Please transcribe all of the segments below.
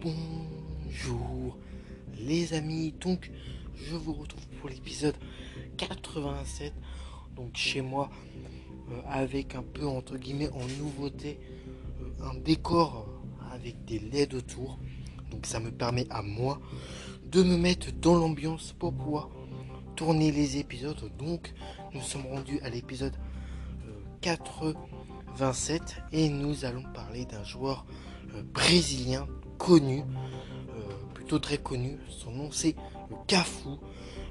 Bonjour les amis, donc je vous retrouve pour l'épisode 87, donc chez moi euh, avec un peu entre guillemets en nouveauté euh, un décor avec des LED autour, donc ça me permet à moi de me mettre dans l'ambiance pour pouvoir tourner les épisodes, donc nous sommes rendus à l'épisode 87 euh, et nous allons parler d'un joueur brésilien connu, euh, plutôt très connu. Son nom c'est Cafu.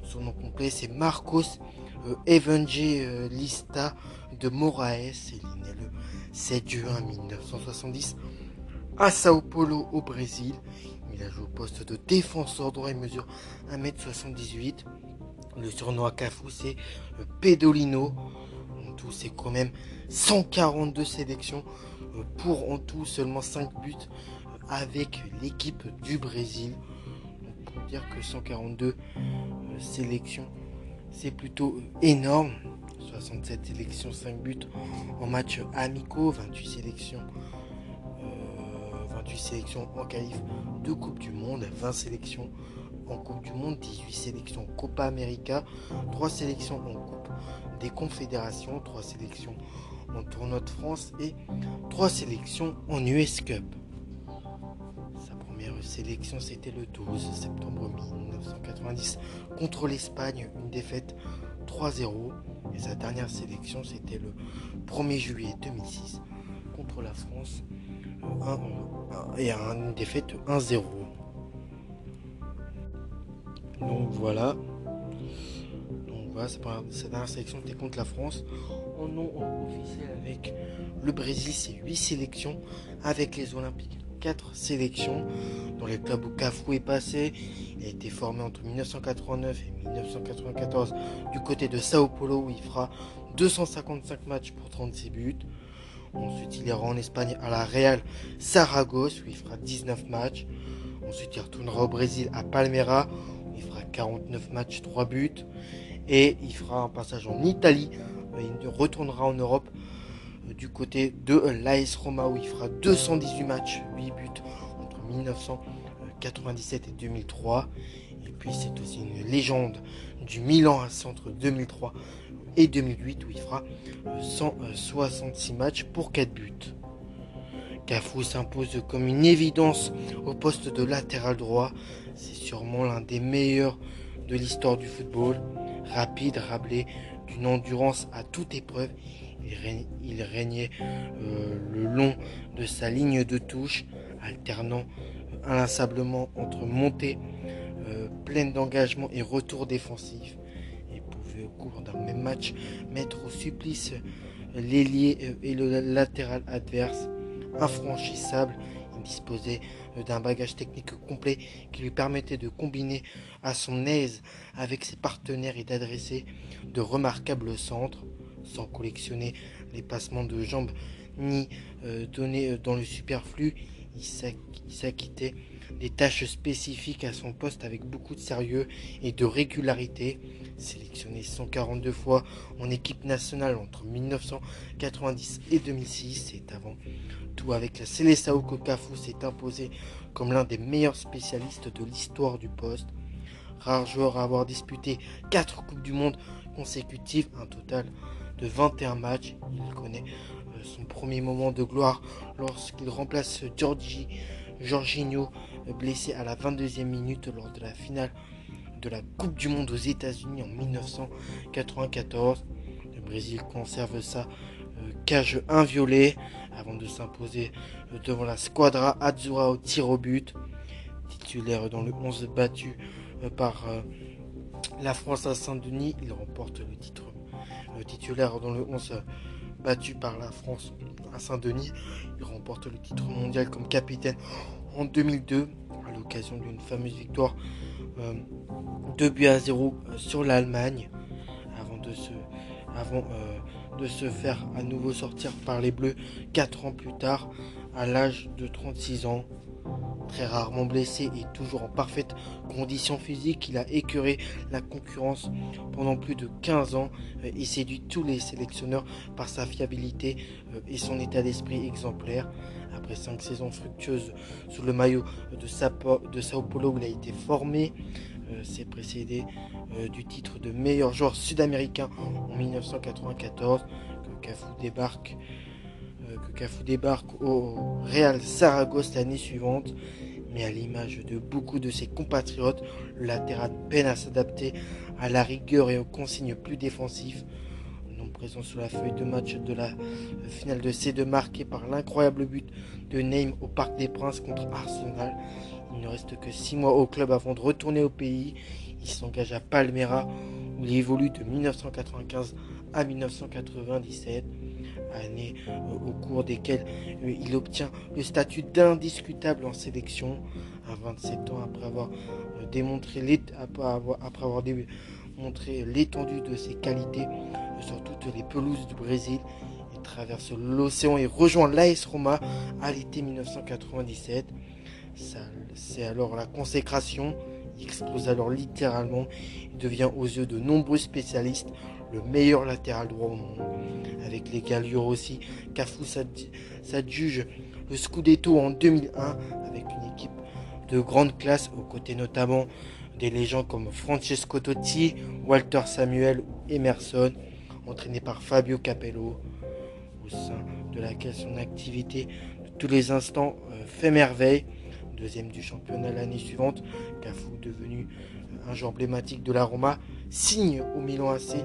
Son nom complet c'est Marcos euh, Evangelista de Moraes. Il est né le 7 juin 1970 à Sao Paulo au Brésil. Il a joué au poste de défenseur droit et mesure 1m78. Le surnom à Cafu c'est euh, Pedolino. En tout c'est quand même 142 sélections pour en tout seulement 5 buts avec l'équipe du Brésil. pour dire que 142 euh, sélections, c'est plutôt énorme. 67 sélections, 5 buts en match amicaux, 28 sélections, 28 euh, sélections en qualif de Coupe du Monde, 20 sélections en Coupe du Monde, 18 sélections en Copa América, 3 sélections en Coupe des Confédérations, 3 sélections en Tournoi de France et 3 sélections en US Cup sélection, c'était le 12 septembre 1990 contre l'Espagne, une défaite 3-0. Et sa dernière sélection, c'était le 1er juillet 2006 contre la France et une défaite 1-0. Donc voilà. Donc voilà, sa dernière sélection était contre la France. En nom officiel avec le Brésil, c'est 8 sélections. Avec les Olympiques, 4 sélections dans les clubs où Cafou est passé. Il a été formé entre 1989 et 1994 du côté de Sao Paulo où il fera 255 matchs pour 36 buts. Ensuite, il ira en Espagne à la Real Saragosse où il fera 19 matchs. Ensuite, il retournera au Brésil à Palmeiras où il fera 49 matchs, 3 buts. Et il fera un passage en Italie. Il retournera en Europe du côté de l'AS Roma où il fera 218 matchs, 8 buts entre 1997 et 2003. Et puis c'est aussi une légende du Milan entre 2003 et 2008 où il fera 166 matchs pour 4 buts. Cafou s'impose comme une évidence au poste de latéral droit. C'est sûrement l'un des meilleurs de l'histoire du football. Rapide, rablé, d'une endurance à toute épreuve il, régnait euh, le long de sa ligne de touche, alternant euh, inlassablement entre montée euh, pleine d'engagement et retour défensif. Il pouvait au cours d'un même match mettre au supplice l'ailier et le latéral adverse infranchissable. Il disposait d'un bagage technique complet qui lui permettait de combiner à son aise avec ses partenaires et d'adresser de remarquables centres sans collectionner les passements de jambes ni euh, donner euh, dans le superflu. Il s'acquittait des tâches spécifiques à son poste avec beaucoup de sérieux et de régularité. Sélectionné 142 fois en équipe nationale entre 1990 et 2006, c'est avant tout avec la Seleção Cafu s'est imposé comme l'un des meilleurs spécialistes de l'histoire du poste. Rare joueur à avoir disputé 4 Coupes du Monde consécutives, un total de 21 matchs. Il connaît euh, son premier moment de gloire lorsqu'il remplace Giorgi, Jorginho, euh, blessé à la 22e minute lors de la finale de la Coupe du Monde aux États-Unis en 1994. Le Brésil conserve sa euh, cage inviolée avant de s'imposer devant la Squadra Azzurra au tir au but. Titulaire dans le 11 battu par la France à Saint-Denis, il remporte le titre titulaire dans le 11 battu par la France à Saint-Denis. Il remporte le titre mondial comme capitaine en 2002 à l'occasion d'une fameuse victoire euh, 2 buts à 0 euh, sur l'Allemagne avant de se euh, de se faire à nouveau sortir par les Bleus 4 ans plus tard à l'âge de 36 ans. Très rarement blessé et toujours en parfaite condition physique, il a écœuré la concurrence pendant plus de 15 ans euh, et séduit tous les sélectionneurs par sa fiabilité euh, et son état d'esprit exemplaire. Après 5 saisons fructueuses sous le maillot de, Sao Paulo où il a été formé, c'est euh, précédé du titre de meilleur joueur sud-américain en 1994 que Cafu débarque que Cafu débarque au Real Saragosse l'année suivante. Mais à l'image de beaucoup de ses compatriotes, le latéral peine à s'adapter à la rigueur et aux consignes plus défensives. Non présent sur la feuille de match de la finale de C2 marqué par l'incroyable but de Name au Parc des Princes contre Arsenal. Il ne reste que 6 mois au club avant de retourner au pays. Il s'engage à Palmera où il évolue de 1995 à 1997 années euh, au cours desquelles euh, il obtient le statut d'indiscutable en sélection à 27 ans après avoir euh, après avoir démontré l'étendue de ses qualités sur toutes les pelouses du Brésil. Il traverse l'océan et rejoint l'AS Roma à l'été 1997. C'est alors la consécration. Il explose alors littéralement. Il devient aux yeux de nombreux spécialistes le meilleur latéral droit au monde. Avec les Gallure aussi, Cafu s'adjuge le Scudetto en 2001 avec une équipe de grande classe aux côtés notamment des légendes comme Francesco Totti, Walter Samuel ou Emerson, entraîné par Fabio Capello, au sein de laquelle son activité de tous les instants euh, fait merveille. Deuxième du championnat l'année suivante, Cafu devenu un joueur emblématique de la Roma, signe au Milan AC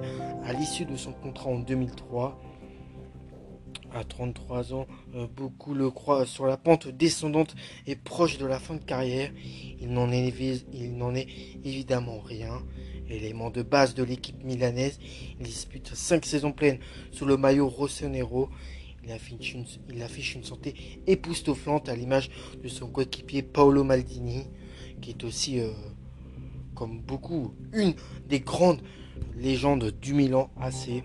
à l'issue de son contrat en 2003. À 33 ans, euh, beaucoup le croient sur la pente descendante et proche de la fin de carrière. Il n'en est, est, évidemment rien. Élément de base de l'équipe milanaise, il dispute 5 saisons pleines sous le maillot rossonero. Il affiche, une, santé époustouflante à l'image de son coéquipier Paolo Maldini, qui est aussi euh, comme beaucoup, une des grandes légendes du Milan AC.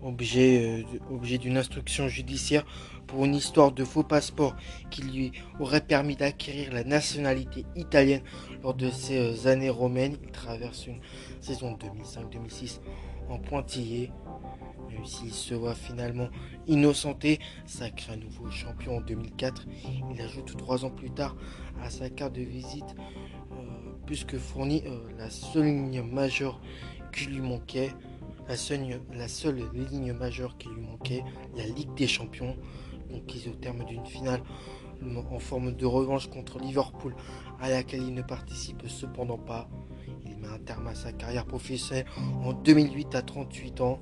Objet, euh, d'une instruction judiciaire pour une histoire de faux passeport qui lui aurait permis d'acquérir la nationalité italienne lors de ses euh, années romaines. Il traverse une saison 2005-2006 en pointillé. Même s'il se voit finalement innocenté, sacré nouveau champion en 2004. Il ajoute trois ans plus tard à sa carte de visite puisque fournit euh, la seule ligne majeure qui lui manquait, la seule, la seule ligne majeure qui lui manquait, la Ligue des Champions, conquise au terme d'une finale en forme de revanche contre Liverpool, à laquelle il ne participe cependant pas. Un terme à sa carrière professionnelle en 2008 à 38 ans.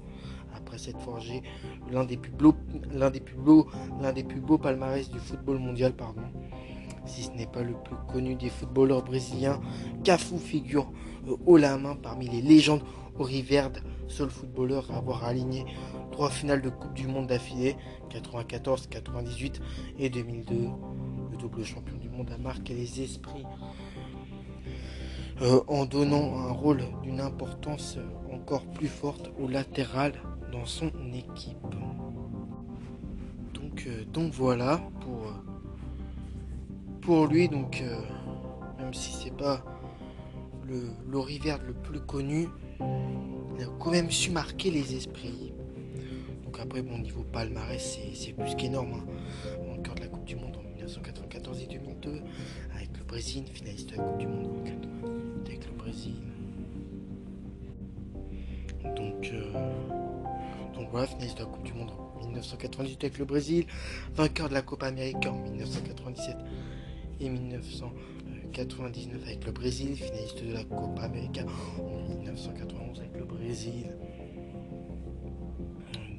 Après s'être forgé l'un des plus beaux, l'un des plus beaux, l'un des plus beaux palmarès du football mondial, pardon si ce n'est pas le plus connu des footballeurs brésiliens, Cafu figure euh, haut la main parmi les légendes Verde, seul footballeur à avoir aligné trois finales de Coupe du Monde d'affilée, 94, 98 et 2002. Le double champion du monde a marqué les esprits euh, en donnant un rôle d'une importance encore plus forte au latéral dans son équipe. Donc, euh, donc voilà pour pour lui, donc euh, même si c'est pas le l'Oriverde le plus connu, il a quand même su marquer les esprits. Donc après, bon, niveau palmarès, c'est plus qu'énorme. Hein. Encore de la Coupe du Monde en 1994 et 2002, avec le Brésil, finaliste de la Coupe du Monde avec le Brésil. Donc, euh, donc voilà, finaliste de la Coupe du Monde en 1998 avec le Brésil, vainqueur de la Coupe Américaine en 1997 et 1999 avec le Brésil, finaliste de la Copa América en 1991 avec le Brésil.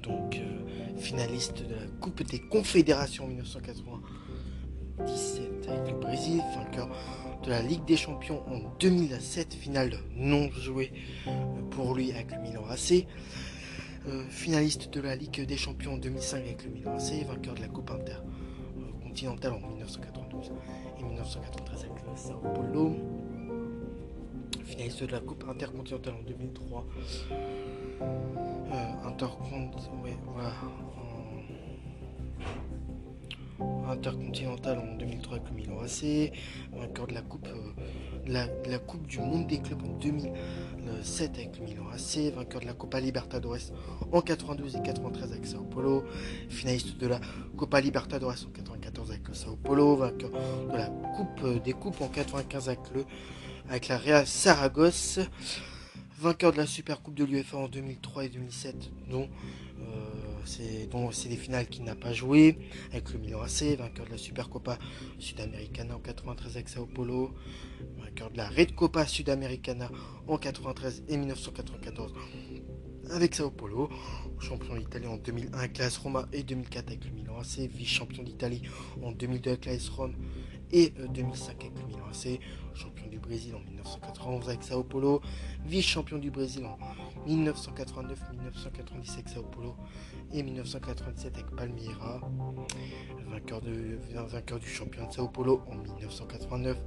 Donc euh, finaliste de la Coupe des Confédérations en 1997 avec le Brésil, vainqueur de la Ligue des Champions en 2007, finale non jouée euh, pour lui avec le Milan AC. Euh, finaliste de la Ligue des Champions en 2005 avec le Milan AC, vainqueur de la Coupe intercontinentale en 1992 et 1993 avec le Sao Paulo. Finaliste de la Coupe intercontinentale en 2003. Euh. Intercontinental en 2003 avec le Milan AC, vainqueur de la Coupe, la, coupe du Monde des clubs en 2007 avec le Milan AC, vainqueur de la Copa Libertadores en 92 et 93 avec Sao Paulo, finaliste de la Copa Libertadores en 94 avec le Sao Paulo, vainqueur de la Coupe des Coupes en 95 avec le avec la Real Saragosse, vainqueur de la Super Coupe de l'UEFA en 2003 et 2007, dont euh, c'est des finales qu'il n'a pas joué avec le Milan AC, vainqueur de la Super Copa Sudamericana en 93 avec Sao Paulo, vainqueur de la Red Copa Sudamericana en 93 et 1994 avec Sao Paulo, champion d'Italie en 2001 avec l'AS Roma et 2004 avec le Milan AC, vice-champion d'Italie en 2002 avec l'AS Rome et 2005 euh, avec le Milan AC, champion du Brésil en 1991 avec Sao Paulo, vice-champion du Brésil en 1989, 1997 avec Sao Paulo et 1997 avec Palmeiras, vainqueur, du champion de Sao Paulo en 1989,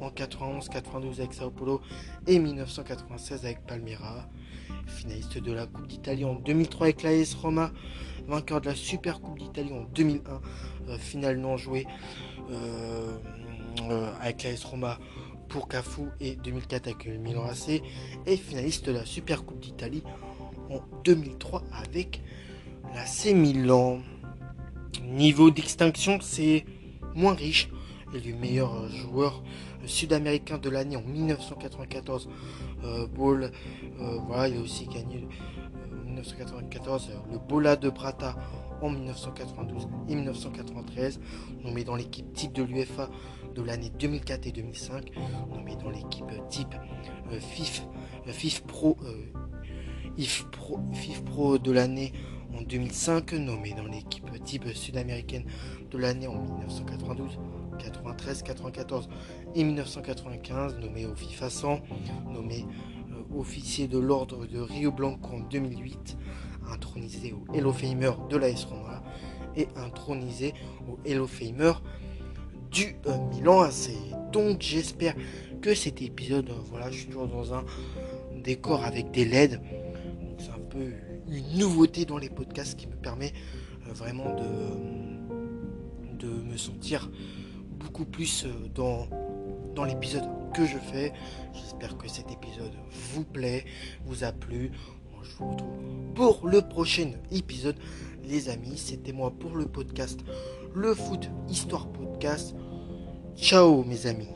en 91, 92 avec Sao Paulo et 1996 avec Palmeiras, finaliste de la Coupe d'Italie en 2003 avec l'AS Roma, vainqueur de la Super Coupe d'Italie en 2001, euh, finale non jouée euh, euh, avec l'AS Roma pour Cafu et 2004 avec le Milan AC et finaliste de la Super Coupe d'Italie en 2003 avec la C Milan. Niveau d'extinction, c'est moins riche. Le meilleur joueur sud-américain de l'année en 1994, Ball. voilà, il a aussi gagné 1994 le Bola de Prata en 1992 et 1993, nommé dans l'équipe type de l'UFA de l'année 2004 et 2005, nommé dans l'équipe type euh, FIF, euh, FIF, Pro, euh, Pro, Pro de l'année en 2005, nommé dans l'équipe type sud-américaine de l'année en 1992, 93, 94 et 1995, nommé au FIFA 100, nommé officier de l'ordre de Rio Blanco en 2008, intronisé au Hello Famer de l'AS Roma et intronisé au Hello Famer du euh, Milan AC. Donc j'espère que cet épisode, euh, voilà, je suis toujours dans un décor avec des LED. C'est un peu une nouveauté dans les podcasts qui me permet euh, vraiment de, me sentir beaucoup plus dans l'épisode que je fais. J'espère que cet épisode vous plaît, vous a plu. Je vous retrouve pour le prochain épisode. Les amis, c'était moi pour le podcast Le Foot Histoire Podcast. Ciao mes amis.